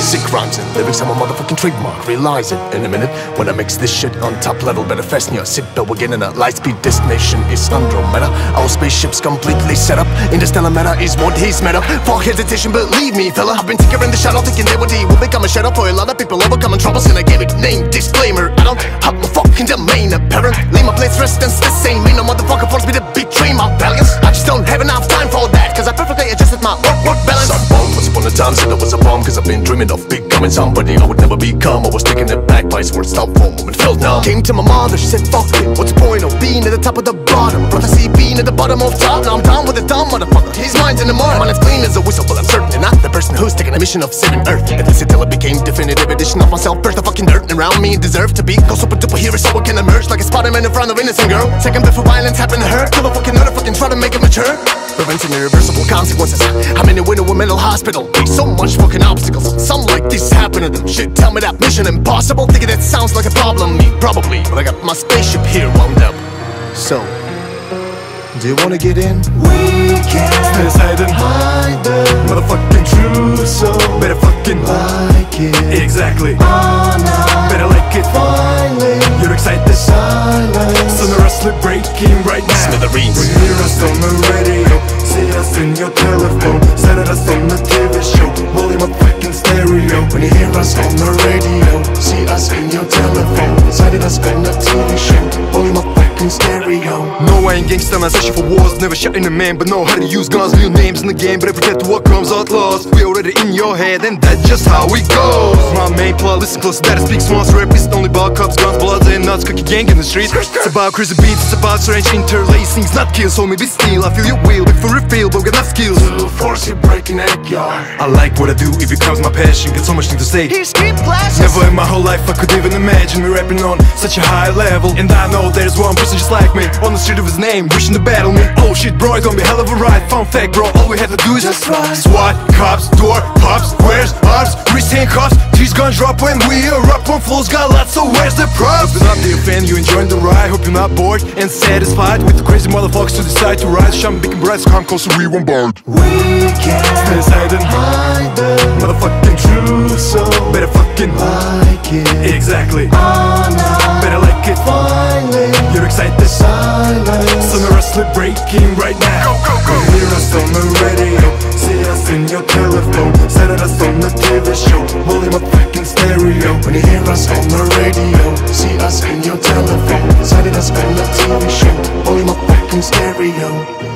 Sick rhymes and lyrics, I'm a motherfucking trademark. Realize it in a minute when I mix this shit on top level. Better fasten your seatbelt, we're getting a light speed destination is Andromeda. Our spaceship's completely set up. Interstellar matter is what he's made up. Fuck hesitation, believe me, fella. I've been tinkering the shadow, thinking they would be. will become a shadow for a lot of people overcoming troubles. And I gave it name disclaimer. I don't have my fucking domain apparently. Leave my place residence the same. Ain't no motherfucker force me to betray my dreaming of becoming somebody I would never become. I was taking it back by his stop for a moment, felt numb. Came to my mother, she said, fuck it. What's the point of being at the top of the bottom? Prophecy being at the bottom of top. Now I'm down with the dumb motherfucker. His mind's in the mud. Mine is clean as a whistle, but I'm certainly not the person who's taking a mission of saving Earth. At least until it became definitive edition of myself. Burst the fucking dirt around me deserve to be. Go super duper hero so I can emerge like a Spider-Man in front of innocent girl. Second before violence happened to her. Kill a fucking nerd, fucking try to make it mature. Preventing irreversible consequences. I'm in a with mental hospital. Face so much fucking obstacles. Some like this happen to them. Shit, tell me that mission impossible. Thinking that sounds like a problem. Me, probably. But I got my spaceship here wound up. So, do you wanna get in? We can't Stay aside and hide the motherfucking truth. so Better fucking like it. Exactly. Oh no, Better like it. finally You're excited. silence. So the rustler breaking right now. Smithereens. Hear us on the radio, see us in your telephone, us on the TV show, volume up fucking stereo. When you hear us on the radio, see us in your telephone, us on the TV show, volume up fucking stereo. No, I ain't gangsta, man, searching for wars. Never shot in a man, but know how to use guns. New names in the game, better protect what comes outlaws We already in your head, and that's just how it goes. My main plot, listen close, better speak small Rap is only about cups, guns, bloods, and nuts. Cookie gang in the streets. It's about crazy beats, it's about strange interlacing It's not kills, homie, be still I feel your will, Before for real, but 18 egg, I like what I do, it becomes my passion Got so much thing to say. Here's keep glasses Never in my whole life I could even imagine me rapping on such a high level. And I know there's one person just like me On the street of his name, wishing to battle me. Oh shit bro, it's gonna be hell of a ride. Fun fact bro, all we had to do is Just SWAT, cops, door, pops drop when we erupt on flows Got lots, so where's the props? Not the fan, you enjoying the ride Hope you're not bored and satisfied With the crazy motherfuckers who decide to ride Shun big and bright, so come close so we won't board We can't Stay aside and hide the motherfucking truth so Better fucking like it. Exactly Oh Better like it finally You're excited silence. The wrestler breaking right now. Go, go, go. Hear us on the radio, see us in your telephone, us on the radio, see us in your telephone, set us on the TV show, volume up fucking stereo.